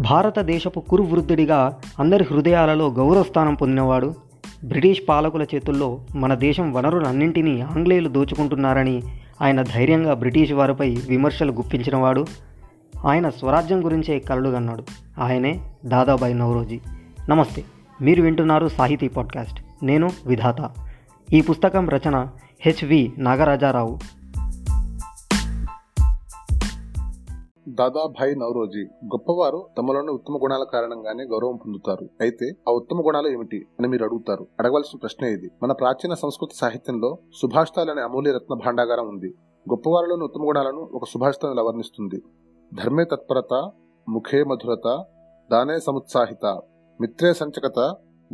భారతదేశపు కురువృద్ధుడిగా అందరి హృదయాలలో గౌరవస్థానం పొందినవాడు బ్రిటిష్ పాలకుల చేతుల్లో మన దేశం వనరులన్నింటినీ ఆంగ్లేయులు దోచుకుంటున్నారని ఆయన ధైర్యంగా బ్రిటిష్ వారిపై విమర్శలు గుప్పించినవాడు. ఆయన స్వరాజ్యం గురించే కలలుగన్నాడు ఆయనే దాదాబాయి నవరోజీ. నమస్తే మీరు వింటున్నారు సాహితీ పాడ్కాస్ట్. నేను విధాత. ఈ పుస్తకం రచన హెచ్వి నాగరాజారావు. దాదాభాయ్ నవరోజీ గొప్పవారు తమలోని ఉత్తమ గుణాల కారణంగానే గౌరవం పొందుతారు. అయితే ఆ ఉత్తమ గుణాలు ఏమిటి అని మీరు అడుగుతారు. అడగవలసిన ప్రశ్న ఇది. మన ప్రాచీన సంస్కృత సాహిత్యంలో సుభాషితాలు అనే అమూల్య రత్న భాండాగారం ఉంది. గొప్పవారిలోని ఉత్తమ గుణాలను ఒక సుభాషితం ఇలా వర్ణిస్తుంది? ధర్మే తత్పరత ముఖే మధురత దానే సముత్సాహిత మిత్రే సంచకత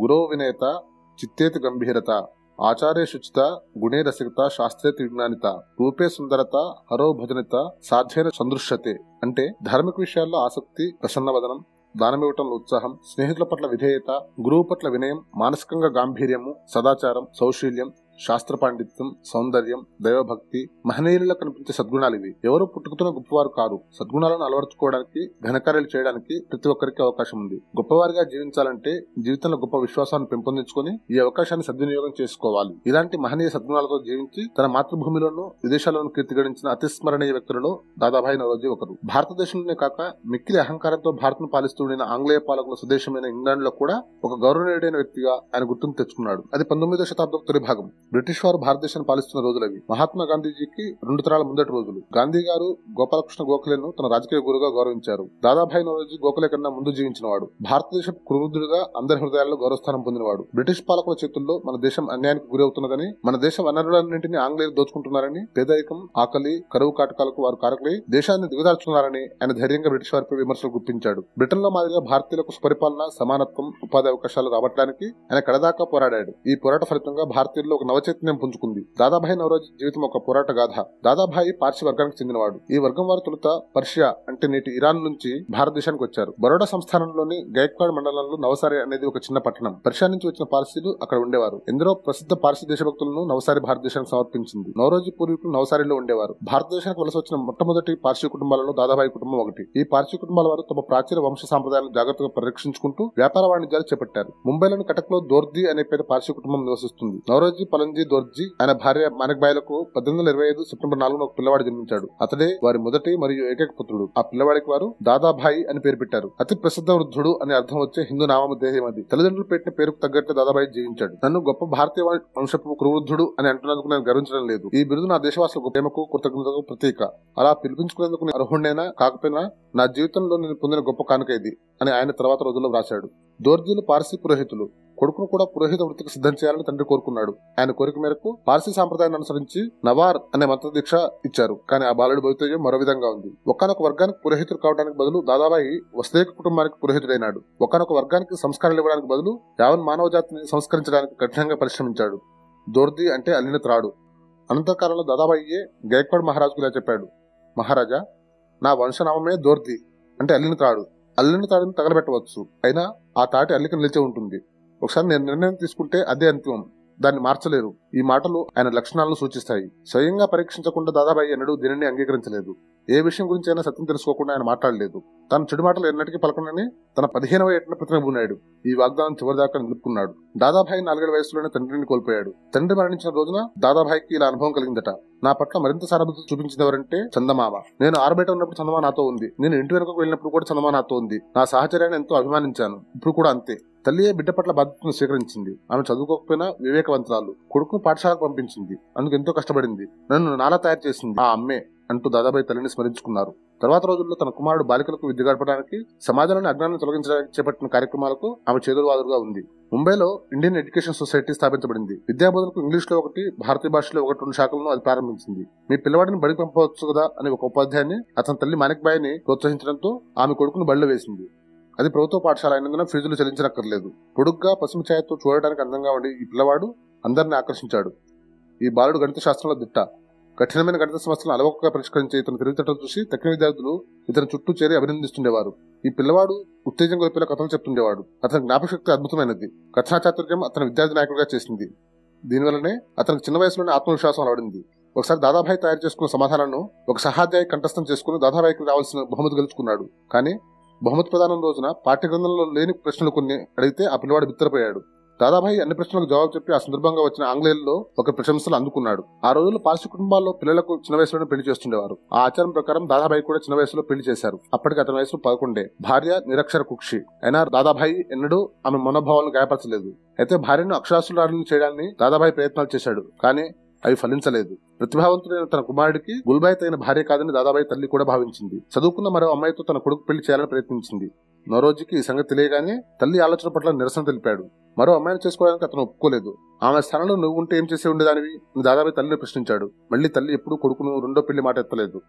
గురో వినేత చిత్తేతి గంభీరత. ఆచార్య శుచిత గుణే రసికత శాస్త్రీయ విజ్ఞానిత రూపే సుందరత హరో భజనిత సాధ్యైన సందృశ్యతే అంటే ధార్మిక విషయాల్లో ఆసక్తి ప్రసన్నవదనం దానమివ్వటంలో ఉత్సాహం స్నేహితుల పట్ల విధేయత గురువు పట్ల వినయం మానసికంగా గాంభీర్యము సదాచారం సౌశీల్యం శాస్త్ర పాండిత్యం సౌందర్యం దైవభక్తి మహనీయులలో కనిపించే సద్గుణాలు ఇవి. ఎవరు పుట్టుకుతున్న గొప్పవారు కారు. సద్గుణాలను అలవర్చుకోవడానికి ఘనకార్యాలు చేయడానికి ప్రతి ఒక్కరికి అవకాశం ఉంది. గొప్పవారిగా జీవించాలంటే జీవితంలో గొప్ప విశ్వాసాన్ని పెంపొందించుకొని ఈ అవకాశాన్ని సద్వినియోగం చేసుకోవాలి. ఇలాంటి మహనీయ సద్గుణాలతో జీవించి తన మాతృభూమిలోనూ విదేశాల్లోనూ కీర్తి గడించిన అతి వ్యక్తులలో దాదాభాయ్ నవరోజీ ఒకరు. భారతదేశంలోనే కాక మిక్కిలి అహంకారంతో భారత్ను పాలిస్తుండిన ఆంగ్లేయ పాలకుల స్వదేశమైన ఇంగ్లాండ్లో కూడా ఒక గౌరవనీయుడైన వ్యక్తిగా ఆయన గుర్తింపు తెచ్చుకున్నాడు. అది పంతొమ్మిదో శతాబ్దం తొలి భాగం. బ్రిటిష్ వారు భారతదేశాన్ని పాలిస్తున్న రోజులవి మహాత్మా గాంధీజీకి రెండు తరాల ముందటి రోజులు. గాంధీ గారు గోపాలకృష్ణ గోఖలేను తన రాజకీయ గురుగా గౌరవించారు. దాదాభాయ్ నవరోజీ గోఖలే కన్నా ముందు జీవించినవాడు. భారతదేశ కురువృద్ధుడుగా అందరి హృదయాల్లో గౌరవస్థానం పొందినవాడు. బ్రిటిష్ పాలకుల చేతుల్లో మన దేశం అన్యాయానికి గురవుతున్నదని మన దేశ వనరులన్నింటినీ ఆంగ్లేయులు దోచుకుంటున్నారని పేదరికం ఆకలి కరువు కాటకాలకు వారు కారకులై దేశాన్ని దిగదార్చున్నారని ఆయన ధైర్యంగా బ్రిటిష్ వారిపై విమర్శలు గుప్పించాడు. బ్రిటన్లో మాదిరిగా భారతీయులకు సుపరిపాలన సమానత్వం ఉపాధి అవకాశాలు రాబట్టడానికి ఆయన కడదాకా పోరాడాడు. ఈ పోరాట ఫలితంగా భారతీయుల్లో ఒక నవచైతన్యం పుంజుకుంది. దాదాభాయ్ నవరోజీ జీవితం ఒక పోరాట గాథ. దాదాభాయి పార్సీ వర్గానికి చెందినవాడు. ఈ వర్గం వారు తొలుత పర్షియా అంటే నేటి ఇరాన్ నుంచి భారతదేశానికి వచ్చారు. బరోడా సంస్థానంలోని గైక్వాడ్ మండలంలో నవసారి అనేది ఒక చిన్న పట్టణం. పర్షియా నుంచి వచ్చిన పార్సీలు అక్కడ ఉండేవారు. ఎందరో ప్రసిద్ధ పార్సీ దేశభక్తులను నవసారి భారతదేశానికి సమర్పించింది. నవరోజీ పూర్వీకులు నవసారిలో ఉండేవారు. భారతదేశానికి వలస వచ్చిన మొట్టమొదటి పార్సీ కుటుంబాలలో దాదాబాయి కుటుంబం ఒకటి. ఈ పార్సీ కుటుంబాల వారు తమ ప్రాచీన వంశ సాంప్రదాయాలను జాగ్రత్తగా పరిరక్షించుకుంటూ వ్యాపార వాణిజ్యాలు చేపట్టారు. ముంబైలోని కటక్లో అనే పేరు పార్సీ కుటుంబం నివసిస్తుంది. నవరోజీ పలంజీ దొర్జీ ఆయన భార్య మానక్బాయిలకు పద్దెనిమిది వందల ఇరవై ఐదు సెప్టెంబర్ నాలుగున ఒక పిల్లవాడు జన్మించాడు. అతడే వారి మొదటి మరియు ఏకైక పుత్రుడు. ఆ పిల్లవాడికి వారు దాదాభాయి అని పేరు పెట్టారు. అతి ప్రసిద్ధ వృద్ధుడు అని అర్థం వచ్చే హిందూ నామధేయం అది. తల్లిదండ్రులు పెట్టిన పేరుకు తగ్గట్టు దాదాబాయి జీవించాడు. నన్ను గొప్ప భారతీయ వంశపు కురువృద్ధుడు అని అంటున్నందుకు నేను గర్వించడం లేదు. ఈ బిరుదు నా దేశవాసులకు ప్రేమకు కృతజ్ఞతకు ప్రతీక. అలా పిలిపించుకునేందుకు నేను అర్హుడైనా కాకపోయినా నా జీవితంలో నేను పొందిన గొప్ప కానుక ఇది అని ఆయన తర్వాత రోజుల్లో రాశాడు దోర్జీలు పార్సీ పురోహితులు. కొడుకును కూడా పురోహిత వృత్తికి సిద్ధం చేయాలని తండ్రి కోరుకున్నాడు. ఆయన కోరిక మేరకు పార్సీ సాంప్రదాయాన్ని అనుసరించి నవార్ అనే మంత్ర దీక్ష ఇచ్చారు. కానీ ఆ బాలుడి భవితవ్యం మరో విధంగా ఉంది. ఒకనొక వర్గానికి పురోహితుడు కావడానికి బదులు దాదాబాయి వస్తేక కుటుంబానికి పురోహితుడైనాడు. ఒకనొక వర్గానికి సంస్కారాలు ఇవ్వడానికి బదులు యావన్ మానవ జాతిని సంస్కరించడానికి కఠినంగా పరిశ్రమించాడు. దోర్ది అంటే అల్లిన త్రాడు. అనంతకాలంలో దాదాబాయియే గైక్వాడ్ మహారాజుకు ఇలా చెప్పాడు. మహారాజా నా వంశనామమే దోర్ది అంటే అల్లిన త్రాడు. అల్లిన తాడుని తగలబెట్టవచ్చు. అయినా ఆ తాటి అల్లిక నిలిచే ఉంటుంది. ఒకసారి నేను నిర్ణయం తీసుకుంటే అదే అంతిమం. దాన్ని మార్చలేరు. ఈ మాటలు ఆయన లక్షణాలను సూచిస్తాయి. స్వయంగా పరీక్షించకుండా దాదాబాయి ఎన్నడూ దీనిని అంగీకరించలేదు. ఏ విషయం గురించి అయినా సత్యం తెలుసుకోకుండా ఆయన మాట్లాడలేదు. తన చెడు మాటలు ఎన్నటికీ పలకనని తన పదిహేనవ ఏటన ప్రతిమబూనాడు ఈ వాగ్దానం చివరిదాకా నిలుపుకున్నాడు. దాదాభాయి నాలుగేళ్ళ వయసులోనే తండ్రిని కోల్పోయాడు. తండ్రి మరణించిన రోజున దాదాభాయికి ఇలా అనుభవం కలిగిందట. నా పట్ల మరింత సారభూతి చూపించినవరంటే ఎవరంటే చందమామ. నేను ఆరబయట ఉన్నప్పుడు చందమా నాతో ఉంది. నేను ఇంటి వెనుకకు వెళ్ళినప్పుడు కూడా చందమా నాతో ఉంది. నా సహచర్యాన్ని ఎంతో అభిమానించాను. ఇప్పుడు కూడా అంతే. తల్లియే బిడ్డ పట్ల బాధ్యతను స్వీకరించింది? ఆమె చదువుకోకపోయినా వివేకవంతురాలు. కొడుకును పాఠశాలకు పంపించింది. అందుకు ఎంతో కష్టపడింది. నన్ను నాలా తయారు చేసింది. ఆ అమ్మే అంటూ దాదాబాయి తల్లిని స్మరించుకున్నారు. తర్వాత రోజుల్లో తన కుమారుడు బాలికలకు విద్య గడపడానికి సమాజంలోని అజ్ఞానం తొలగించడానికి చేపట్టిన కార్యక్రమాలకు ఆమె చేదురువాదురుగా ఉంది. ముంబైలో ఇండియన్ ఎడ్యుకేషన్ సొసైటీ స్థాపించబడింది. విద్యాబోధనకు ఇంగ్లీష్లో ఒకటి భారతీయ భాషలో ఒకటి రెండు శాఖలను అది ప్రారంభించింది. మీ పిల్లవాడిని బడికి పంపవచ్చు కదా అని ఒక ఉపాధ్యాయుని అతని తల్లి మాణిక్బాయిని ప్రోత్సహించడంతో ఆమె కొడుకును బడిలో వేసింది. అది ప్రభుత్వ పాఠశాల అయినందున ఫీజులు చెల్లించనక్కర్లేదు. పొడుగ్గా పసుపు ఛాయతో చూడటానికి అందంగా ఉండి ఈ పిల్లవాడు అందరిని ఆకర్షించాడు. ఈ బాలుడు గణిత శాస్త్రంలో దిట్ట. కఠినమైన గణిత సమస్యలను అలవకగా పరిష్కరించే ఇతను తెలివితేటలు చూసి తక్కిన విద్యార్థులు ఇతని చుట్టూ చేరి అభినందిస్తుండేవారు. ఈ పిల్లవాడు ఉత్తేజం గొలిపేలా కథలు చెప్తుండేవాడు. అతని జ్ఞాపకశక్తి అద్భుతమైనది. కథనా చాతుర్యం అతని విద్యార్థి నాయకుడిగా చేసింది. దీనివల్లనే అతనికి చిన్న వయసులోనే ఆత్మవిశ్వాసం అలవడింది. ఒకసారి దాదాభాయ్ తయారు చేసుకున్న సమాధానాలను ఒక సహాధ్యాయ కంఠస్థం చేసుకుని దాదాభాయికి రావాల్సిన బహుమతి గెలుచుకున్నాడు. కానీ బహుమతి ప్రదానం రోజున పాఠ్య గ్రంథంలో లేని ప్రశ్నలు కొన్ని అడిగితే ఆ పిల్లవాడు బిత్తరపోయాడు. దాదాభాయి అన్ని ప్రశ్నలకు జవాబు చెప్పి ఆ సందర్భంగా వచ్చిన ఆంగ్లేయుల్లో ఒక ప్రశంసలు అందుకున్నాడు. ఆ రోజుల్లో పార్శ్వ కుటుంబాల్లో పిల్లలకు చిన్న వయసులోనే పెళ్ళి చేస్తుండేవారు. ఆ ఆచారం ప్రకారం దాదాభాయి కూడా చిన్న వయసులో పెళ్ళి చేశారు. అప్పటికి అతని వయసు పదకొండే. భార్య నిరక్షర కుక్షి. అయినా దాదాభాయి ఎన్నడూ ఆమె మనోభావాలను గాయపరచలేదు. అయితే భార్యను అక్షరాస్యురాలను చేయడాన్ని దాదాభాయి ప్రయత్నాలు చేశాడు. కానీ అవి ఫలించలేదు. ప్రతిభావంతుడైన తన కుమారుడికి గుల్బాయ్ తగిన భార్య కాదని దాదాబాయి తల్లి కూడా భావించింది. చదువుకున్న మరో అమ్మాయితో తన కొడుకు పెళ్ళి చేయాలని ప్రయత్నించింది. నరోజుకి ఈ సంగతి తెలియగానే తల్లి ఆలోచన పట్ల నిరసన తెలిపాడు. మరో అమ్మాయిని చేసుకోవడానికి అతను ఒప్పుకోలేదు. ఆమె స్థానంలో నువ్వు ఉంటే ఏం చేసే ఉండేదానివి అని దాదాబాయి తల్లిని ప్రశ్నించాడు. మళ్ళీ తల్లి ఎప్పుడూ కొడుకును రెండో పెళ్ళి మాట ఎత్తలేదు.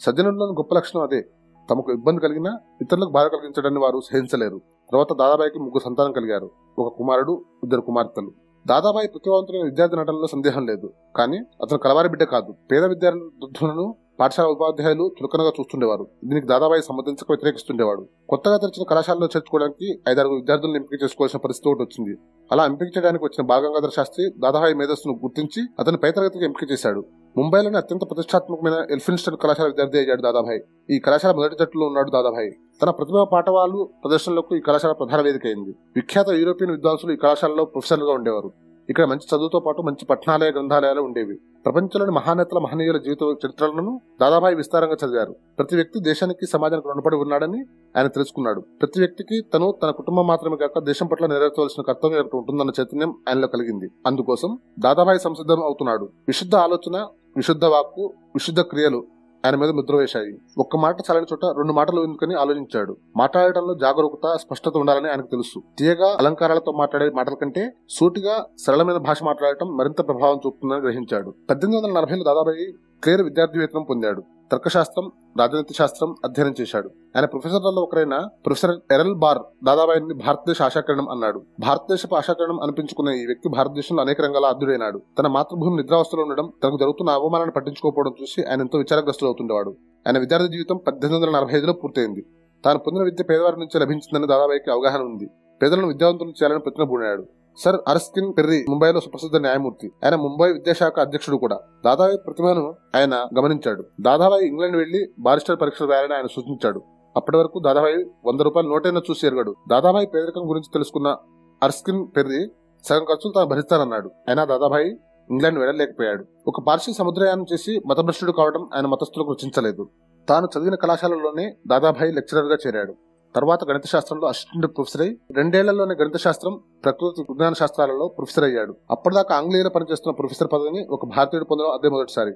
సజ్జనుల్లోని గొప్ప లక్షణం అదే. తమకు ఇబ్బంది కలిగినా ఇతరులకు బాధ కలిగించడాన్ని వారు సహించలేరు. తర్వాత దాదాబాయికి ముగ్గురు సంతానం కలిగారు. ఒక కుమారుడు ఇద్దరు కుమార్తెలు. దాదాబాయి ప్రతిభావంతులైన విద్యార్థి నటనలో సందేహం లేదు. కానీ అతను కలవారి బిడ్డ కాదు. పేద విద్యార్థులను పాఠశాల ఉపాధ్యాయులు చులకనగా చూస్తుండేవారు. దీనికి దాదాబాయి సంబంధించక వ్యతిరేకిస్తుండేవాడు. కొత్తగా తెరిచిన కళాశాలలో చేర్చుకోవడానికి ఐదారు విద్యార్థులను ఎంపిక చేసుకోవాల్సిన పరిస్థితి ఒకటి వచ్చింది. అలా ఎంపిక చేయడానికి వచ్చిన బాలగంగాధర శాస్త్రి దాదాబాయి మేధస్సును గుర్తించి అతని పై తరగతికి ఎంపిక చేశాడు. ముంబైలోని అత్యంత ప్రతిష్టాత్మకమైన ఎల్ఫిన్స్టన్ కళాశాల విద్యార్థి అయ్యాడు దాదాభాయ్. ఈ కళాశాల మొదటి జట్టులో ఉన్నాడు దాదాభాయ్. తన ప్రతిభా పాఠవాలు ప్రదర్శనలకు ఈ కళాశాల ప్రధాన వేదిక అయింది. విఖ్యాత యూరోపియన్ విద్వాంసులు ఈ కళాశాలలో ప్రొఫెసర్లుగా ఉండేవారు. ఇక్కడ మంచి చదువుతో పాటు మంచి పట్టణాలయ గ్రంథాలయాలు ఉండేవి. ప్రపంచంలోని మహానేతల మహనీయుల జీవిత చరిత్రలను దాదాబాయి విస్తారంగా చదివారు. ప్రతి వ్యక్తి దేశానికి సమాజానికి రుణపడి ఉన్నాడని ఆయన తెలుసుకున్నాడు. ప్రతి వ్యక్తికి తను తన కుటుంబం మాత్రమే కాక దేశం పట్ల నెరవేర్చవలసిన కర్తవ్యం ఒకటి ఉంటుందన్న చైతన్యం ఆయనలో కలిగింది. అందుకోసం దాదాబాయి సంసిద్ధం అవుతున్నాడు. విశుద్ధ ఆలోచన విశుద్ధ వాక్కు విశుద్ధ క్రియలు ఆయన మీద ముద్ర వేశాయి. ఒక్క మాట చాలని చోట రెండు మాటలు ఎందుకని ఆలోచించాడు. మాట్లాడటంలో జాగరూకత స్పష్టత ఉండాలని ఆయనకు తెలుసు. తీయగా అలంకారాలతో మాట్లాడే మాటల కంటే సూటిగా సరళమైన భాష మాట్లాడటం మరింత ప్రభావం చూపుతుందని గ్రహించాడు. పద్దెనిమిది వందల నలభైలో దాదాబాయి క్లియర్ విద్యార్థి వేతనం పొందాడు. తర్కశాస్త్రం రాజనీతి శాస్త్రం అధ్యయనం చేశాడు. ఆయన ప్రొఫెసర్లలో ఒకరైన ప్రొఫెసర్ ఎరల్ బార్ దాదాబాయిని భారతదేశ ఆశాకిరణం అన్నాడు. భారతదేశపు ఆశాకిరణం అనిపించుకున్న ఈ వ్యక్తి భారతదేశంలో అనేక రంగాల అర్థుడైనాడు తన మాతృభూమి నిద్రావస్థలో ఉండడం తనకు జరుగుతున్న అవమానాన్ని పట్టించుకోకపోవడం చూసి ఆయన ఎంతో విచారగ్రస్తులు అవుతుండేవాడు. ఆయన విద్యార్థి జీవితం పద్దెనిమిది వందల నలభై ఐదులో పూర్తయింది. తాను పొందిన విద్య పేదవారి నుంచి లభించిందని దాదాబాయికి అవగాహన ఉంది. పేదలను విద్యావంతులను చేయాలని ప్రతినబూనాడు సర్ అరస్కిన్ పెర్రీ ముంబైలో సుప్రసిద్ధ న్యాయమూర్తి. ఆయన ముంబై విద్యాశాఖ అధ్యక్షుడు కూడా. దాదాబాయి ప్రతిభను ఆయన గమనించాడు. దాదాబాయి ఇంగ్లాండ్ వెళ్ళి బారిస్టర్ పరీక్షలు రాయాలని ఆయన సూచించాడు. అప్పటి వరకు దాదాబాయి వంద రూపాయలు నోటైనా చూసి ఎరగాడు. దాదాబాయి పేదరికం గురించి తెలుసుకున్న అర్స్కిన్ పెర్రి సగం ఖర్చులు తాను భరిస్తానన్నాడు. అయినా దాదాబాయి ఇంగ్లాండ్ వెళ్ళలేకపోయాడు. ఒక పార్సీ సముద్రయానం చేసి మతభ్రష్టుడు కావడం ఆయన మతస్థులకు రుచించలేదు. తాను చదివిన కళాశాలలోనే దాదాబాయి లెక్చరర్గా చేరాడు. తర్వాత గణిత శాస్త్రంలో అసిస్టెంట్ ప్రొఫెసర్ అయి రెండేళ్ళలోనే గణిత శాస్త్రం ప్రకృతి విజ్ఞాన శాస్త్రాలలో ప్రొఫెసర్ అయ్యాడు. అప్పటిదాకా ఆంగ్లేయుల పనిచేస్తున్న ప్రొఫెసర్ పదవిని ఒక భారతీయుడు పొందడం అదే మొదటిసారి.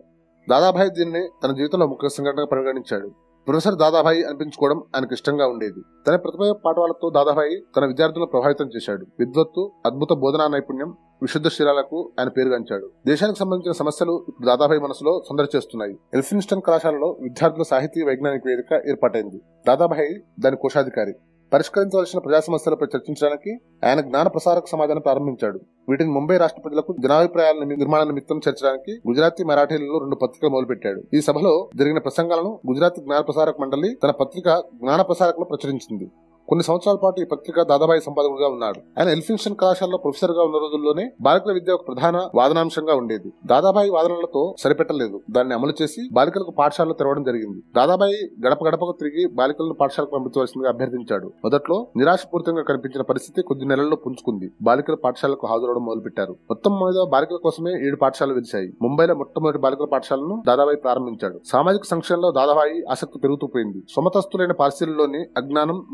దాదాభాయ్ దీనిని తన జీవితంలో ముఖ్య సంఘటనగా పరిగణించాడు. ప్రొఫెసర్ దాదాభాయి అనిపించుకోవడం ఆయనకు ఇష్టంగా ఉండేది. తన ప్రతిభ పాఠవాలతో దాదాభాయి తన విద్యార్థులను ప్రభావితం చేశాడు. విద్వత్తు అద్భుత బోధనా నైపుణ్యం విశుద్ధ శిలాలకు ఆయన పేరుగాంచాడు. దేశానికి సంబంధించిన సమస్యలు ఇప్పుడు దాదాభాయి మనసులో సందడి చేస్తున్నాయి. ఎల్ఫిన్స్టన్ కళాశాలలో విద్యార్థుల సాహితీ వైజ్ఞానిక వేదిక ఏర్పాటైంది. దాదాభాయి దాని కోశాధికారి. పరిష్కరించవలసిన ప్రజా సమస్యలపై చర్చించడానికి ఆయన జ్ఞాన ప్రసారక సమాజాన్ని ప్రారంభించాడు. వీటిని ముంబై రాష్ట్ర ప్రజలకు జనాభిప్రాయాల నిర్మాణ నిమిత్తం చేర్చడానికి గుజరాతీ మరాఠీలలో రెండు పత్రికలు మొదలుపెట్టాడు. ఈ సభలో జరిగిన ప్రసంగాలను గుజరాతీ జ్ఞాన ప్రసారక మండలి తన పత్రిక జ్ఞాన ప్రసారకలో ప్రచురించింది. కొన్ని సంవత్సరాల పాటు ఈ పత్రిక దాదాబాయి సంపాదకుడుగా ఉన్నాడు. ఆయన ఎల్ఫిన్షన్ కళాశాలలో ప్రొఫెసర్గా ఉన్న రోజుల్లోనే బాలికల విద్య ఒక ప్రధాన వాదనాంశంగా ఉండేది. దాదాబాయి వాదనలతో సరిపెట్టలేదు. దాన్ని అమలు చేసి బాలికలకు పాఠశాలలో తెరవడం జరిగింది. దాదాబాయి గడప గడపకు తిరిగి బాలికలను పాఠశాలకు పంపించవలసిందిగా అభ్యర్థించాడు. మొదట్లో నిరాశపూరితంగా కనిపించిన పరిస్థితి కొద్ది నెలల్లో పుంజుకుంది. బాలికల పాఠశాలకు హాజరవడం మొదలుపెట్టారు. మొత్తం మీద బాలికల కోసమే ఏడు పాఠశాలలు విలిచాయి ముంబైలో మొట్టమొదటి బాలికల పాఠశాలను దాదాబాయి ప్రారంభించాడు. సామాజిక సంక్షేమంలో దాదాబాయి ఆసక్తి పెరుగుతూ పోయింది. సొమతస్తులైన పార్సీలలోని అజ్ఞానం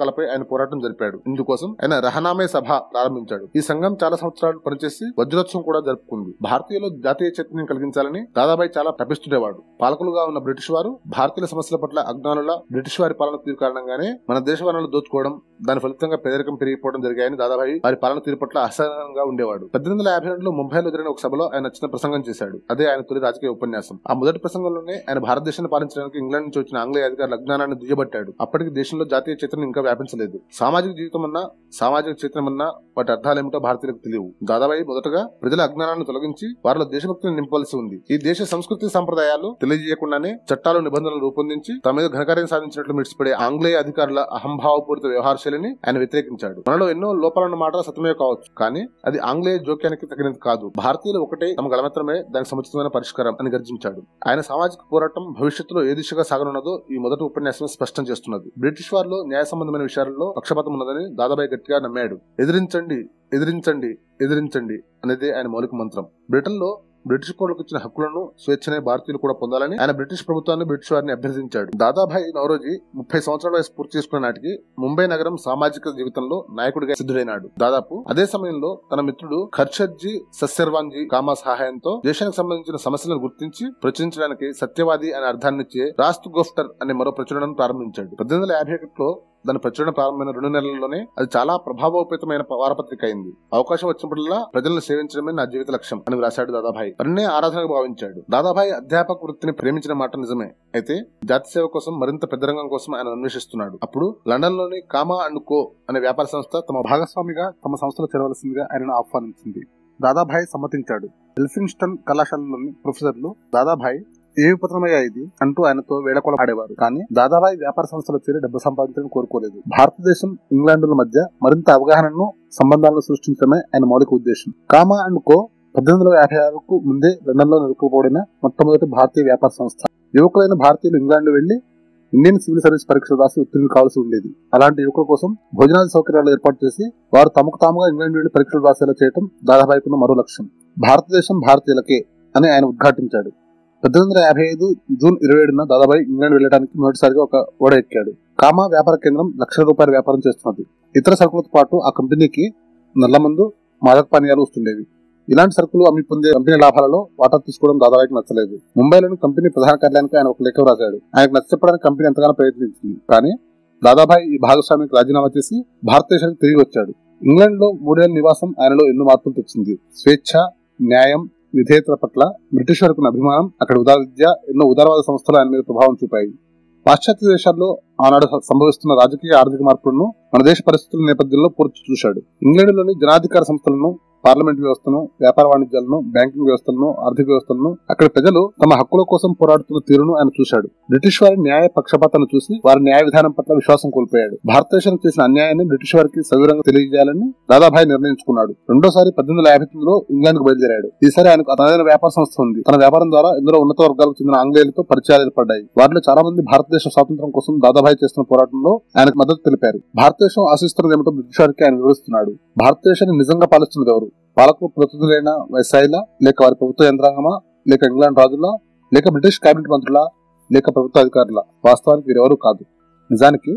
మూఢనమ్మకాలపై ఆయన పోరాటం జరిపాడు. ఇందుకోసం ఆయన రహనామే సభ ప్రారంభించాడు. ఈ సంఘం చాలా సంవత్సరాలు పనిచేసి వజ్రోత్సవం కూడా జరుపుకుంది. భారతీయులు జాతీయ చైతన్యం కలిగించాలని దాదాబాయి చాలా తప్పిస్తుండేవాడు పాలకులుగా ఉన్న బ్రిటిష్ వారు భారతీయుల సమస్యల పట్ల అజ్ఞానుల బ్రిటిష్ వారి పాలన తీరు కారణంగానే మన దేశ వనరులు దోచుకోవడం దాని ఫలితంగా పేదరికం పెరిగిపోవడం జరిగాయని దాదాబాయి వారి పాలన తీరు పట్ల అసహనంగా ఉండేవాడు. పద్దెనిమిది వందల యాభై రెండులో ముంబైలో జరిగిన ఒక సభలో ఆయన చిన్న ప్రసంగం చేశాడు. అదే ఆయన తొలి రాజకీయ ఉపన్యాసం. ఆ మొదటి ప్రసంగంలోనే ఆయన భారతదేశాన్ని పాలించడానికి ఇంగ్లాండ్ నుంచి వచ్చిన ఆంగ్లేయ అధికారుల అజ్ఞానాన్ని దుయ్యబట్టాడు. అప్పటికి దేశంలో జాతీయ చైతన్యం ఇంకా వ్యాపించలేదు. సామాజిక జీవితం అన్నా సామాజిక చైతన్యం అన్నా వాటి అర్థాలేమిటో భారతీయులకు తెలియవు. దాదాబాయి మొదటగా ప్రజల అజ్ఞానాన్ని తొలగించి వారిలో దేశభక్తిని నింపవలసి ఉంది. ఈ దేశ సంస్కృతి సంప్రదాయాలు తెలియజేయకుండానే చట్టాలు నిబంధనలు రూపొందించి తమ మీద ఘనకార్యం సాధించినట్లు మిడిచిపడే ఆంగ్లేయ అధికారుల అహంభావపూరిత వ్యవహార శైలిని ఆయన వ్యతిరేకించాడు. మనలో ఎన్నో లోపాలన్న మాట సత్యమే కావచ్చు కానీ అది ఆంగ్లేయ జోక్యానికి తగినది కాదు. భారతీయులు ఒకటే తమ గలమత్రమే దానికి సముచితమైన పరిష్కారం అని గర్జించాడు. ఆయన సామాజిక పోరాటం భవిష్యత్తులో ఏ దిశగా సాగనున్నదో ఈ మొదటి ఉపన్యాసం స్పష్టం చేస్తున్నది. బ్రిటిష్ వారిలో న్యాయ సంబంధమైన విషయాలలో పక్షపాతం ఉన్నదని దాదాబాయి గట్టిగా నమ్మాడు. ఎదిరించండి ఎదిరించండి ఎదిరించండి అనేది ఆయన మౌలిక మంత్రం. బ్రిటన్లో బ్రిటిష్ పౌరులకు ఇచ్చిన హక్కులను స్వేచ్ఛనే భారతీయులు కూడా పొందాలని ఆయన బ్రిటిష్ ప్రభుత్వాన్ని బ్రిటిష్ వారిని అభ్యర్థించాడు. దాదాభాయ్ నవరోజీ ముప్పై సంవత్సరాల వయసు పూర్తి చేసుకున్న నాటికి ముంబై నగరం సామాజిక జీవితంలో నాయకుడిగా సిద్ధుడైనాడు. దాదాపు అదే సమయంలో తన మిత్రుడు ఖర్షద్జీ సస్యర్వాన్జీ కామా సహాయంతో దేశానికి సంబంధించిన సమస్యలను గుర్తించి ప్రచురించడానికి సత్యవాది అనే అర్థాన్నిచ్చే రాస్తు గోఫ్టర్ అనే మరో ప్రచురణను ప్రారంభించాడు. పద్దెనిమిది వందల యాభై ఒకటిలో దాని ప్రచురణ ప్రారంభమైన రెండు నెలల్లోనే అది చాలా ప్రభావోపేతమైన వారపత్రిక అయింది. అవకాశం వచ్చినప్పుడల్లా ప్రజలను సేవించడమే నా జీవిత లక్ష్యం అని వ్రాశాడు దాదాభాయ్. పన్నే ఆరాధనగా భావించాడు. దాదాభాయ్ అధ్యాపక వృత్తిని ప్రేమించిన మాట నిజమే. అయితే జాతి సేవ కోసం మరింత పెద్దరంగం కోసం ఆయన అన్వేషిస్తున్నాడు. అప్పుడు లండన్లోని కామా అండ్ కో అనే వ్యాపార సంస్థ తమ భాగస్వామిగా తమ సంస్థలో చేరవలసిందిగా ఆయనను ఆహ్వానించింది. దాదాభాయ్ సమ్మతించాడు. ఎల్ఫింగ్స్టన్ కళాశాలలోని ప్రొఫెసర్లు దాదాభాయ్ ఏమి ఇది? అంటూ ఆయనతో వేళకొల ఆడేవారు. కానీ దాదాబాయి వ్యాపార సంస్థలో చేరి డబ్బు సంపాదించడం కోరుకోలేదు. భారతదేశం ఇంగ్లాండుల మధ్య మరింత అవగాహనను సంబంధాలను సృష్టించడమే ఆయన మౌలిక ఉద్దేశం. కామా అండ్ కో పద్దెనిమిది వందల యాభై ఆరుకు ముందే లండన్లో మొట్టమొదటి భారతీయ వ్యాపార సంస్థ. యువకులైన భారతీయులు ఇంగ్లాండ్ వెళ్ళి ఇండియన్ సివిల్ సర్వీస్ పరీక్షలు రాసి ఉత్తీర్ణులు కావాల్సి ఉండేది. అలాంటి యువకుల కోసం భోజనాది సౌకర్యాలు ఏర్పాటు చేసి వారు తమకు తాముగా ఇంగ్లాండ్ వెళ్ళి పరీక్షలు రాసేలా చేయడం దాదాబాయికున్న మరో లక్ష్యం. భారతదేశం భారతీయులకే అని ఆయన ఉద్ఘాటించాడు. పద్దెనిమిది వందల యాభై ఐదు జూన్ ఇరవై ఏడున దాదాబాయి ఇంగ్లాండ్ వెళ్ళడానికి మొదటిసారిగా ఒక ఓడ ఎక్కాడు. కామా వ్యాపార కేంద్రం లక్షల రూపాయల వ్యాపారం చేస్తున్నది. ఇతర సరుకులతో పాటు ఆ కంపెనీకి నల్లమందు మాదక పానీయాలు వస్తుండేవి. ఇలాంటి సరుకులు అమ్మి పొందే కంపెనీ లాభాలలో వాటా తీసుకోవడం దాదాబాయికి నచ్చలేదు. ముంబైలోని కంపెనీ ప్రధాన కార్యాలయానికి ఆయన ఒక లేఖ రాశాడు ఆయనకు నచ్చ చెప్పడానికి కంపెనీ ఎంతగానో ప్రయత్నించింది. కానీ దాదాబాయి ఈ భాగస్వామికి రాజీనామా చేసి భారతదేశానికి తిరిగి వచ్చాడు. ఇంగ్లాండ్లో మూడేళ్ళ నివాసం ఆయనలో ఎన్నో మార్పులు తెచ్చింది. స్వేచ్ఛ న్యాయం విధేయతల పట్ల బ్రిటిష్ వారికి అభిమానం అక్కడ ఉదార విద్య ఎన్నో ఉదారవాద సంస్థలు ఆయన మీద ప్రభావం చూపాయి. పాశ్చాత్య దేశాల్లో ఆనాడు సంభవిస్తున్న రాజకీయ ఆర్థిక మార్పులను మన దేశ పరిస్థితుల నేపథ్యంలో పూర్తి చూశాడు. ఇంగ్లాండ్లోని జనాధికార సంస్థలను పార్లమెంట్ వ్యవస్థను వ్యాపార వాణిజ్యాలను బ్యాంకింగ్ వ్యవస్థలను ఆర్థిక వ్యవస్థలను అక్కడ ప్రజలు తమ హక్కుల కోసం పోరాడుతున్న తీరును ఆయన చూశాడు. బ్రిటిష్ వారి న్యాయ పక్షపాతాన్ని చూసి వారి న్యాయ విధానం పట్ల విశ్వాసం కోల్పోయాడు. భారతదేశానికి చేసిన అన్యాయాన్ని బ్రిటిష్ వారికి సవివరంగా తెలియజేయాలని దాదాభాయ్ నిర్ణయించుకున్నాడు. రెండోసారి పద్దెనిమిది వందల యాభై తొమ్మిదిలో ఇంగ్లాండ్కు బయలుదేరాడు. ఈసారి ఆయనకు తనదైన వ్యాపార సంస్థ ఉంది. తన వ్యాపారం ద్వారా ఇందులో ఉన్నత వర్గాలకు చెందిన ఆంగ్లేయులతో పరిచయాలు ఏర్పడ్డాయి. వారిలో చాలా మంది భారతదేశ స్వాతంత్రం కోసం దాదాభాయ్ చేస్తున్న పోరాటంలో ఆయనకు మద్దతు తెలిపారు. భారతదేశం ఆశిస్తున్నది ఏమిటో బ్రిటిష్ వారికి ఆయన వివరిస్తున్నాడు. భారతదేశాన్ని నిజంగా పాలిస్తున్నది ఎవరు? పాలకు ప్రతినిధులైన వ్యవసాయుల లేక వారి ప్రభుత్వ యంత్రాంగమా లేక ఇంగ్లాండ్ రాజుల లేక బ్రిటిష్ కేబినెట్ మంత్రుల లేక ప్రభుత్వ అధికారుల? వాస్తవానికి వీరెవరూ కాదు. నిజానికి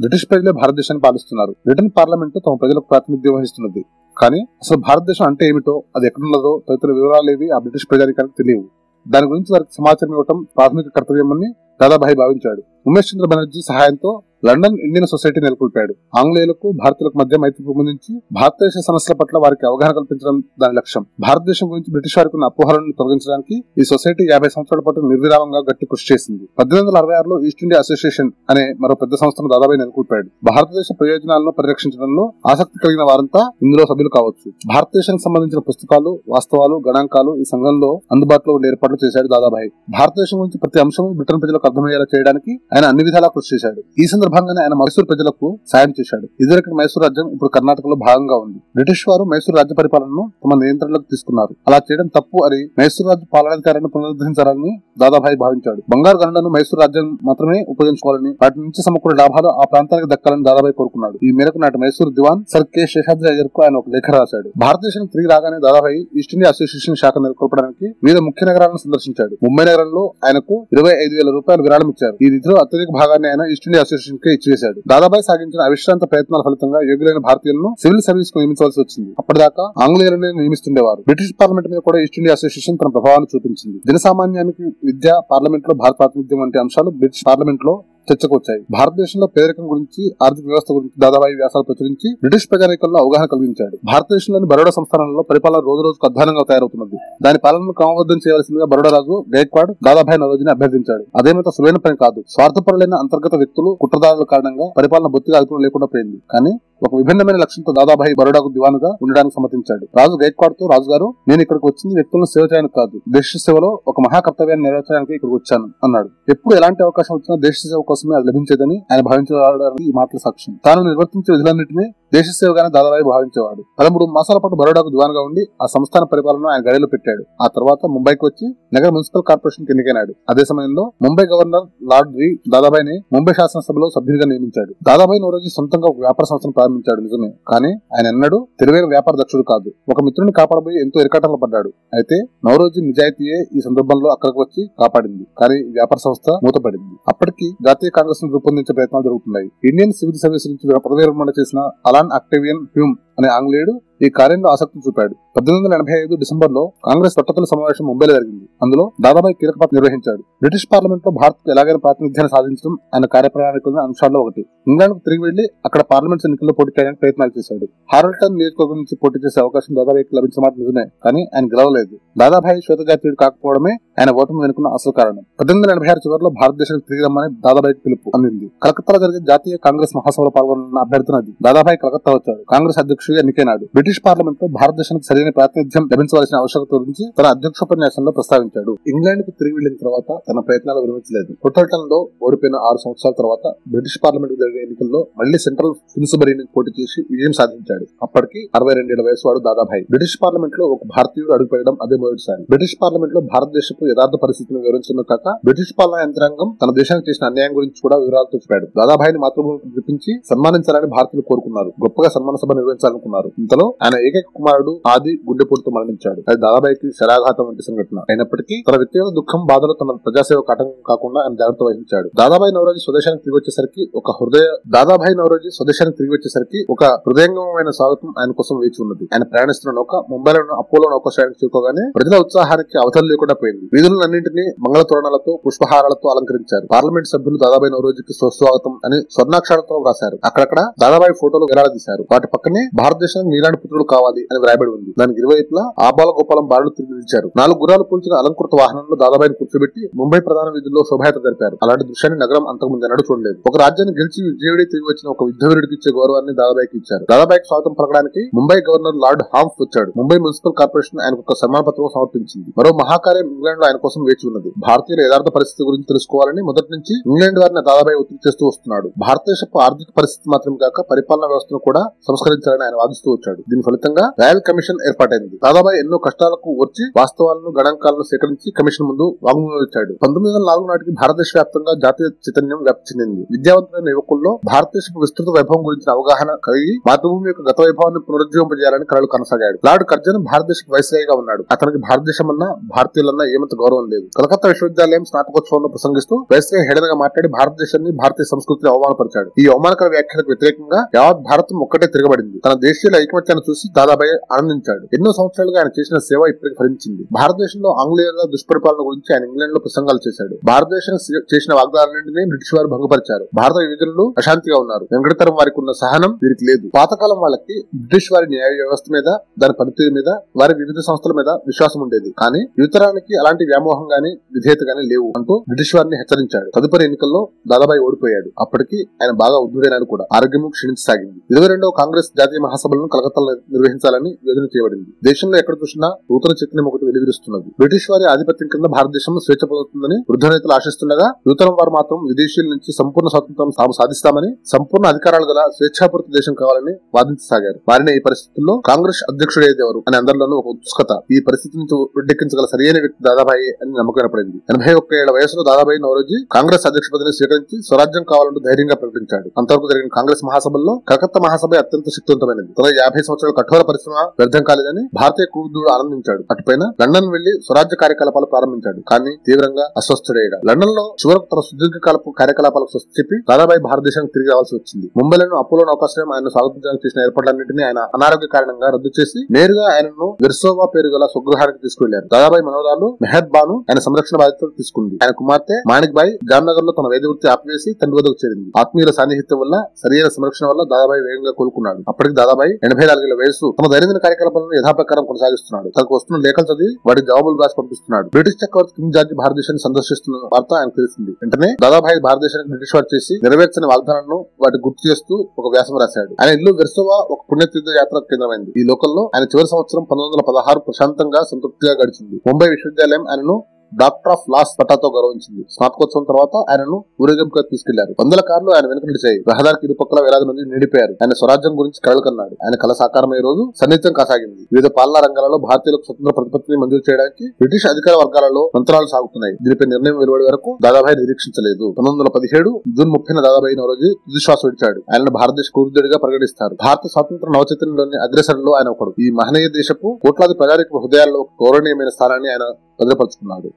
బ్రిటిష్ ప్రజలే భారతదేశాన్ని పాలిస్తున్నారు. బ్రిటన్ పార్లమెంట్ తమ ప్రజలకు ప్రాతినిధ్యం వహిస్తున్నది. కానీ అసలు భారతదేశం అంటే ఏమిటో అది ఎక్కడున్నదో తదితర వివరాలేవి ఆ బ్రిటిష్ ప్రజానికి తెలియవు. దాని గురించి వారికి సమాచారం ఇవ్వటం ప్రాథమిక కర్తవ్యమని దాదాభాయ్ భావించాడు. ఉమేష్ చంద్ర బెనర్జీ సహాయంతో లండన్ ఇండియన్ సొసైటీ నెలకొల్పాడు. ఆంగ్లేయులకు భారతీయులకు మధ్య మైత్రి రూపొందించి భారతదేశ సమస్యల పట్ల వారికి అవగాహన కల్పించడం దాని లక్ష్యం. భారతదేశం గురించి బ్రిటిష్ వారికి ఉన్న అపోహలను తొలగించడానికి ఈ సొసైటీ యాభై సంవత్సరాల పాటు నిర్విరామంగా గట్టి కృషి చేసింది. పద్దెనిమిది వందల అరవై ఆరులో ఈస్ట్ ఇండియా అసోసియేషన్ అనే మరో పెద్ద సంస్థను దాదాపు నెలకొల్పాడు. భారతదేశ ప్రయోజనాలను పరిరక్షించడంలో ఆసక్తి కలిగిన వారంతా ఇందులో సభ్యులు కావచ్చు. భారతదేశానికి సంబంధించిన పుస్తకాలు వాస్తవాలు గణాంకాలు ఈ సంఘంలో అందుబాటులో ఉండే ఏర్పాట్లు చేశాడు దాదాభాయ్ భారతదేశం గురించి ప్రతి అంశం బ్రిటన్ ప్రజలకు అర్థమయ్యేలా చేయడానికి ఆయన అన్ని విధాలా కృషి చేశాడు. ఈ సందర్భంగానే ఆయన మైసూరు ప్రజలకు సాయం చేశాడు. ఇదివరకు మైసూరు రాజ్యం ఇప్పుడు కర్ణాటకలో భాగంగా ఉంది. బ్రిటిష్ వారు మైసూరు రాజ్య పరిపాలనను తమ నియంత్రణలోకి తీసుకున్నారు. అలా చేయడం తప్పు అని మైసూరు రాజ్య పాలనాధికారాన్ని పునరుద్ధరించాలని దాదాభాయ్ భావించాడు. బంగారు గనులను మైసూరు రాజ్యం మాత్రమే ఉపయోగించుకోవాలని వాటి నుంచి సమకూర లాభాలు ఆ ప్రాంతానికి దక్కాలని దాదాభాయి కోరుకున్నాడు. ఈ మేరకు నాటి మైసూరు దివాన్ సర్ కె శేషాద్రి అయ్యర్కు ఆయన ఒక లేఖ రాశాడు. భారతదేశం తిరిగి రాగానే దాదాభాయి ఈస్ట్ ఇండియా అసోసియేషన్ శాఖ నెలకొల్పడానికి వివిధ ముఖ్య నగరాలను సందర్శించాడు. ముంబై నగరంలో ఆయనకు ఇరవై ఐదు వేల రూపాయలు విరాళం ఇచ్చారు. ఈ నిధిలో అత్యధిక భాగాన్ని ఆయన ఈస్ట్ ఇండియా అసోసియేషన్ కి ఇచ్చివేశాడు దాదాబాయ్ సాగించిన అవిశ్రాంత ప్రయత్నాల ఫలితంగా యోగ్యులైన భారతీయులను సివిల్ సర్వీస్కు నియమించవలసి వచ్చింది. అప్పటిదాకా ఆంగ్లేయులనే నియమిస్తుండేవారు. బ్రిటిష్ పార్లమెంట్ మీద కూడా ఈస్ట్ ఇండియా అసోసియేషన్ తన ప్రభావాన్ని చూపించింది. జనసామాన్యానికి విద్య పార్లమెంట్లో భారత ప్రాతినిధ్యం వంటి అంశాలు బ్రిటిష్ పార్లమెంట్లో చర్చకు వచ్చాయి భారతదేశంలో పేదరికం గురించి ఆర్థిక వ్యవస్థ గురించి దాదాబాయి వ్యాసాలు ప్రచురించి బ్రిటిష్ ప్రజానీకంలో అవగాహన కలిగించాడు. భారతదేశంలోని బరోడా సంస్థానంలో పరిపాలన రోజు రోజుకు అధ్వానంగా తయారవుతున్నది. దాని పాలనను క్రమబద్ధం చేయాల్సిందిగా బరోడా రాజు గైక్వాడ్ దాదాబాయి నరోజుని అభ్యర్థించాడు. అదేమంత సులైన పని కాదు స్వార్థపరులైన అంతర్గత వ్యక్తులు కుట్రదారుల కారణంగా పరిపాలన బొత్తిగా అదుపులో లేకుండా పోయింది. కానీ ఒక విభిన్నమైన లక్ష్యంతో దాదాబాయి బరోడాకు దివానుగా ఉండడానికి సమ్మతించాడు. రాజు గైక్వాడ్ రాజుగారు నేను ఇక్కడికి వచ్చింది వ్యక్తులను సేవ చేయడానికి కాదు. దేశ సేవలో ఒక మహాకర్తవ్యాన్ని నెరవేర్చడానికి ఇక్కడికి వచ్చాను అన్నాడు. ఎప్పుడు ఎలాంటి అవకాశం వచ్చినా దేశ సేవ కోసమే అది లభించేదని ఆయన భావించడానికి ఈ మాటల సాక్ష్యం. తాను నిర్వర్తించే విధులన్నింటినీ దేశ సేవగానే దాదాబాయి భావించేవాడు. పదమూడు మాసాల పాటు బరోడాకు దివాన్గా ఉండి ఆ సంస్థాన పరిపాలన ఆయన గడిలో పెట్టాడు. ఆ తర్వాత ముంబైకి వచ్చి నగర మున్సిపల్ కార్పొరేషన్ ఎన్నికైనాడు అదే సమయంలో ముంబై గవర్నర్ లార్డ్ రీ దాదాబాయిని ముంబై శాసనసభలో సభ్యునిగా నియమించాడు. దాదాబాయి నోరోజీ సొంతంగా ఒక వ్యాపార సంస్థను ప్రారంభించాడు. నిజమే. కానీ ఆయన ఎన్నడూ తెలివైన వ్యాపార దక్షుడు కాదు. ఒక మిత్రుని కాపాడబోయి ఎంతో ఇరకాటంలో పడ్డాడు. అయితే నవరోజీ నిజాయితీయే ఈ సందర్భంలో అక్కడికి వచ్చి కాపాడింది. కానీ వ్యాపార సంస్థ మూతపడింది. అప్పటికి జాతీయ కాంగ్రెస్ను రూపొందించే ప్రయత్నాలు జరుగుతున్నాయి. ఇండియన్ సివిల్ సర్వీస్ నుంచి పదవి విరమణ చేసిన అలా Activision Hume అనే ఆంగ్లేయుడు ఈ కార్యంలో ఆసక్తి చూపాడు. పద్దెనిమిది వందల ఎనభై ఐదు డిసెంబర్లో కాంగ్రెస్ పట్టతుల సమావేశం ముంబైలో జరిగింది. అందులో దాదాబాయి కీలక పాత్ర నిర్వహించాడు. బ్రిటిష్ పార్లమెంట్లో భారత్ ఎలాగైనా ప్రాతినిధ్యాన్ని సాధించడం ఆయన కార్యప్రణాళికల అంశాల్లో ఒకటి. ఇంగ్లాండ్ తిరిగి వెళ్ళి అక్కడ పార్లమెంట్ ఎన్నికల్లో పోటీ చేయడానికి ప్రయత్నాలు చేశాడు. హార్ల్టన్ నియోజకవర్గం నుంచి పోటీ చేసే అవకాశం దాదాబాయికి లభించిన మాట నిజమే కానీ ఆయన గెలవలేదు. దాదాబాయి శ్వేతజాతీయుడు కాకపోవడమే ఆయన ఓటమి వెనుకున్న అసలు కారణం. పద్దెనిమిది వందల ఎనభై ఆరు చివరిలో భారతదేశానికి తిరిగి రమ్మని దాదాబాయికి పిలుపు అందింది. కలకత్తాలో జరిగే జాతీయ కాంగ్రెస్ మహాసభలో పాల్గొన్న అభ్యర్థినది దాదాబాయి కలకత్తా వచ్చాడు. కాంగ్రెస్ అధ్యక్షుడిగా ఎన్నికైనాడు. బ్రిటిష్ పార్లమెంట్లో భారతదేశానికి సరైన ప్రాతినిధ్యం లభించవలసిన ఆవశ్యకత గురించి తన అధ్యక్షోపన్యాసంలో ప్రస్తావించాడు. ఇంగ్లాండ్కు తిరిగి వెళ్ళిన తర్వాత తన ప్రయత్నాలు విరమించలేదు. హుటల్టన్లో ఓడిపోయిన ఆరు సంవత్సరాల తర్వాత బ్రిటిష్ పార్లమెంట్ జరిగిన ఎన్నికల్లో మళ్ళీ సెంట్రల్ ఫిన్సుబరీ నుంచి పోటీ చేసి విజయం సాధించాడు. అప్పటికి అరవై రెండేళ్ళ వయసు వాడు దాదాభాయ్ బ్రిటిష్ పార్లమెంట్లో ఒక భారతీయుడు అడుగుపెట్టడం అదే మొదటిసారి. బ్రిటిష్ పార్లమెంట్లో భారతదేశపు యథార్థ పరిస్థితిని వివరించడమే కాక బ్రిటిష్ పాలనా యంత్రాంగం తన దేశానికి చేసిన అన్యాయం గురించి కూడా వివరాలతో చెప్పాడు దాదాబాయిని మాతృభూమికి పిలిపించి సన్మానించాలని భారతీయులు కోరుకున్నారు. గొప్పగా సన్మాన సభ నిర్వహించాలనుకున్నారు ఇంతలో ఆయన ఏకైక కుమారుడు ఆది గుండెపోటుతో మరణించాడు. అది దాదాబాయికి శరాఘాతం వంటి సంఘటన. అయినప్పటికీ తన వ్యక్తిగత దుఃఖం బాధలు తన ప్రజాసేవకు ఆటంకం కాకుండా ఆయన జాగ్రత్త వహించాడు. దాదాబాయి నవరోజీ స్వదేశానికి తిరిగి వచ్చేసరికి ఒక హృదయ దాదాబాయి నవరోజీ స్వదేశానికి తిరిగి వచ్చేసరికి ఒక హృదయంగమైన స్వాగతం ఆయన కోసం వేచి ఉన్నది. ఆయన ప్రయాణిస్తున్న నౌక ముంబైలో ఉన్న అపోలో నౌకాశ్రయానికి చేరుకోగానే ప్రజల ఉత్సాహానికి అవతలు లేకుండా పోయింది. వీధులన్నింటినీ మంగళ తోరణాలతో పుష్పహారాలతో అలంకరించారు. పార్లమెంట్ సభ్యులు దాదాబాయి నవరోజీకి స్వస్వాగతం అని స్వర్ణాక్షరాలతో రాశారు. అక్కడక్కడ దాదాబాయి ఫోటోలు వేలాడదీశారు. వాటి పక్కనే భారతదేశానికి నీలాంటి పుత్రుడు కావాలి అని వ్రాయబడి ఉంది. దానికి ఇరువైపులా ఆబాల గోపాలం బారులు తిరిగిచ్చారు నాలుగు గుర్రాలు పోల్చిన అలంకృత వాహనంలో దాదాబాయిని కూర్చోబెట్టి ముంబై ప్రధాన వీధుల్లో శోభాయాత్ర జరిపారు. అలాంటి దృశ్యాన్ని నగరం అంతకుముందు ఎన్నడూ చూడలేదు. ఒక రాజ్యాన్ని గెలిచి విజయుడి తిరిగి వచ్చిన ఒక యుద్ధవీరుడికి ఇచ్చే గౌరవాన్ని దాదాబాయికి ఇచ్చారు. దాదాబాయికి స్వాగతం పలకడానికి ముంబై గవర్నర్ లార్డ్ హాంఫ్ వచ్చాడు. ముంబై మున్సిపల్ కార్పొరేషన్ ఆయనకు ఒక సన్మాన పత్రం సమర్పించింది. మరో మహాకార్యం ఇంగ్లాండ్లో ఆయన కోసం వేచి ఉన్నది. భారతీయుల యథార్థ పరిస్థితి గురించి తెలుసుకోవాలని మొదటి నుంచి ఇంగ్లాండ్ వారిని దాదాబాయి ఒత్తిడి చేస్తూ వస్తున్నాడు. భారతదేశపు ఆర్థిక పరిస్థితి మాత్రం కాక పరిపాలనా వ్యవస్థను కూడా సంస్కరించాలని ఆయన వాదిస్తూ వచ్చాడు. దీని ఫలితంగా రాయల్ కమిషన్ ఏర్పాటైంది. దాదాబాయి ఎన్నో కష్టాలకు వచ్చి వాస్తవాలను గణాంకాలను సేకరించి కమిషన్ ముందు వాంగ్మూలం ఇచ్చాడు. పంతొమ్మిది వందల నాలుగు నాటికి భారతదేశ వ్యాప్తంగా జాతీయ చైతన్యం వ్యాప్తి చెందింది విద్యావంతులైన యువకుల్లో భారతదేశపు విస్తృత వైభవం గురించిన అవగాహన కలిగి మాతృభూమి యొక్క గత వైభవాన్ని పునరుజ్జీవింపజేయాలని కళలు కొనసాగాడు. లార్డ్ కర్జన్ భారతదేశ వైస్రాయిగా ఉన్నాడు. అతనికి భారతదేశం అన్న భారతీయులన్నా ఏమంత గౌరవం లేదు. కలకత్తా విశ్వవిద్యాలయం స్నాతకోత్సవంలో ప్రసంగిస్తూ వైస్రాయ్ హేళనగా మాట్లాడి భారతదేశాన్ని భారతీయ సంస్కృతిని అవమానపరిచాడు. ఈ అవమానకర వ్యాఖ్యలకు వ్యతిరేకంగా యావత్ భారతం ఒక్కటే తిరగబడింది. తన దేశీయుల ఐకమత్యాన్ని చూసి దాదాబాయి ఆనందించాడు. ఎన్నో సంవత్సరాలుగా ఆయన చేసిన సేవ ఇప్పటికి ఫలించింది. భారతదేశంలో ఆంగ్లేయుల దుష్పరిపాలన గురించి ఆయన ఇంగ్లాండ్లో ప్రసంగాలు చేశాడు. భారతదేశం చేసిన వాగ్దానాలన్నింటినీ బ్రిటిష్ వారు భంగపరిచారు. భారత యువజనులు అశాంతిగా ఉన్నారు. వెంకటతరం వారికి ఉన్న సహనం వీరికి లేదు. పాతకాలం వాళ్ళకి బ్రిటిష్ వారి న్యాయ వ్యవస్థ మీద దాని పనితీరు మీద వారి వివిధ సంస్థల మీద విశ్వాసం ఉండేది. కానీ యువతరానికి అలాంటి వ్యామోహం గాని విధేయత గాని లేవు అంటూ బ్రిటిష్ వారిని హెచ్చరించాడు. తదుపరి ఎన్నికల్లో దాదాబాయి ఓడిపోయాడు. అప్పటికి ఆయన బాగా ఉద్ధుడైనాడు కూడా. ఆరోగ్యము క్షీణించసాగింది. ఇరవై రెండవ కాంగ్రెస్ జాతీయ మహాసభలను కలకత్తాలో నిర్వహించాలని యోజన చేయబడింది. దేశంలో ఎక్కడ చూసినా నూతన చైతన్యం ఒకటి వెలువరిస్తున్నది. బ్రిటిష్ వారి ఆధిపత్యం కింద భారతదేశం స్వేచ్ఛ పొందుతుందని వృద్ధ నేతలు ఆశిస్తుండగా నూతనం వారు మాత్రం విదేశీయుల నుంచి సంపూర్ణ స్వాతంత్రం తాము సాధిస్తామని సంపూర్ణ అధికారాలు గల స్వేచ్ఛాపూరిత దేశం కావాలని వాదించసాగారు. వారిని ఈ పరిస్థితుల్లో కాంగ్రెస్ అధ్యక్షుడేదెవరు అని అందరిలోనూ ఒక ఉత్సుకత ఈ పరిస్థితి నుంచి ఉడ్డెక్కించగల సరియైన వ్యక్తి దాదాబాయి అని నమ్మకపడింది ఎనభై ఒక్క ఏళ్ళ వయసులో దాదాబాయి నవరోజీ కాంగ్రెస్ అధ్యక్ష పదవిని స్వీకరించి స్వరాజ్యం కావాలంటూ ధైర్యంగా ప్రకటించాడు. అంతవరకు జరిగిన కాంగ్రెస్ మహాసభల్లో కలకత్తా మహాసభ అత్యంత శక్తివంతమైనది. తన యాభై సంవత్సరాల కఠోర పరిశ్రమ వ్యర్థం కాలేదని భారతీయ క్రూరుడు ఆనందించాడు. అటుపైన లండన్ వెళ్ళి స్వరాజ్య కార్యకలాపాలు ప్రారంభించాడు. కానీ తీవ్రంగా అస్వస్థుడయ్యాడు. లండన్లో చివరకు తన సుదీర్ఘకాలపు కార్యకలాపాలకు స్వస్తి చెప్పి దాదాబాయి భారతదేశానికి తిరిగి రావాల్సి వచ్చింది. ముంబైలోని అపోలో నౌకాశ్రయం ఆయన స్వాగతించడానికి చేసిన ఏర్పాట్లన్నింటినీ ఆయన అనారోగ్య కారణంగా రద్దు చేసి నేరుగా ఆయనను వెర్సోవా పేరు గల స్వగృహానికి తీసుకువెళ్ళారు. దాదాబాయి మనోదాలు మెహద్ బాను ఆయన సంరక్షణ బాధ్యతలు తీసుకుంది. ఆయన కుమార్తె మాణిక్ బాయ్ జామ్నగర్లో తన వైద్య వృత్తి ఆపివేసి తండ్రి వద్దకు చేరింది. ఆత్మీయుల సాన్నిహిత్యం వల్ల శరీర సంరక్షణ వల్ల దాదాబాయి వేగంగా కోలుకున్నాడు. అప్పటికి బాబాయ్ ఎనభై నాలుగేళ్ళ వయసు తమ దైనందిన కార్యకలాపాలను యథాప్రకారం కొనసాగిస్తున్నాడు. తనకు వస్తున్న లేఖలు చదివి వాటి జవాబులు రాసి పంపిస్తున్నాడు. బ్రిటిష్ చక్రవర్తి కింగ్ జార్జి భారతదేశాన్ని సందర్శిస్తున్న వార్త ఆయన తెలిసింది. వెంటనే దాదాభాయ్ భారతదేశానికి బ్రిటిష్ వారు చేసి నెరవేర్చని వాగ్దానాలను వాటి గుర్తు చేస్తూ ఒక వ్యాసం రాశాడు. ఆయన ఇల్లు వెర్సోవా ఒక పుణ్యతీర్థ యాత్ర కేంద్రమైంది. ఈ లోకంలో ఆయన చివరి సంవత్సరం పంతొమ్మిది వందల పదహారు ప్రశాంతంగా సంతృప్తిగా గడిచింది. ముంబై విశ్వవిద్యాలయం ఆయనను డాక్టర్ ఆఫ్ లాస్ పట్టాతో గౌరవించింది. స్నాతకోత్సవం తర్వాత ఆయనను ఊరేగింపుగా తీసుకెళ్ళారు. వందల కార్లు ఆయన వెనుక నడిచాయి రహదారికి ఇరుపక్కల వేలాది మంది నిండిపోయారు. ఆయన స్వరాజ్యం గురించి కళలు కన్నాడు. ఆయన కళ సాకారమయ్యే రోజు సన్నిహితం కాసాగింది. వివిధ పాలనా రంగాలలో భారతీయులకు స్వతంత్ర ప్రతిపత్తిని మంజూరు చేయడానికి బ్రిటిష్ అధికార వర్గాలలో మంత్రాలు సాగుతున్నాయి. దీనిపై నిర్ణయం వెలువడే వరకు దాదాబాయి నిరీక్షించలేదు. పంతొమ్మిది వందల పదిహేడు జూన్ ముప్పై రోజు తుదిశ్వాస విడిచాడు. ఆయనను భారతదేశ క్రూరుడిగా పరిగణిస్తారు. భారత స్వాతంత్ర నవచైతన్యంలోని అగ్రసరులో ఆయన ఒకడు. ఈ మహనీయ దేశపు కోట్లాది ప్రజారిక హృదయాల్లో గౌరవనీయమైన స్థానాన్ని ఆయన భద్రపరుచుకున్నాడు.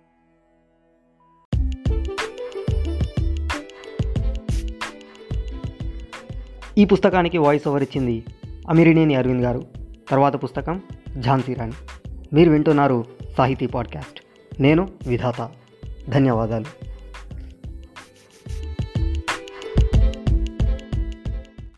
ఈ పుస్తకానికి వాయిస్ ఓవర్ ఇచ్చింది అమిరినేని అరవింద్ గారు. తర్వాత పుస్తకం ఝాన్సీ రాణి. మీరు వింటున్నారు సాహితీ పాడ్కాస్ట్. నేను విధాత. ధన్యవాదాలు.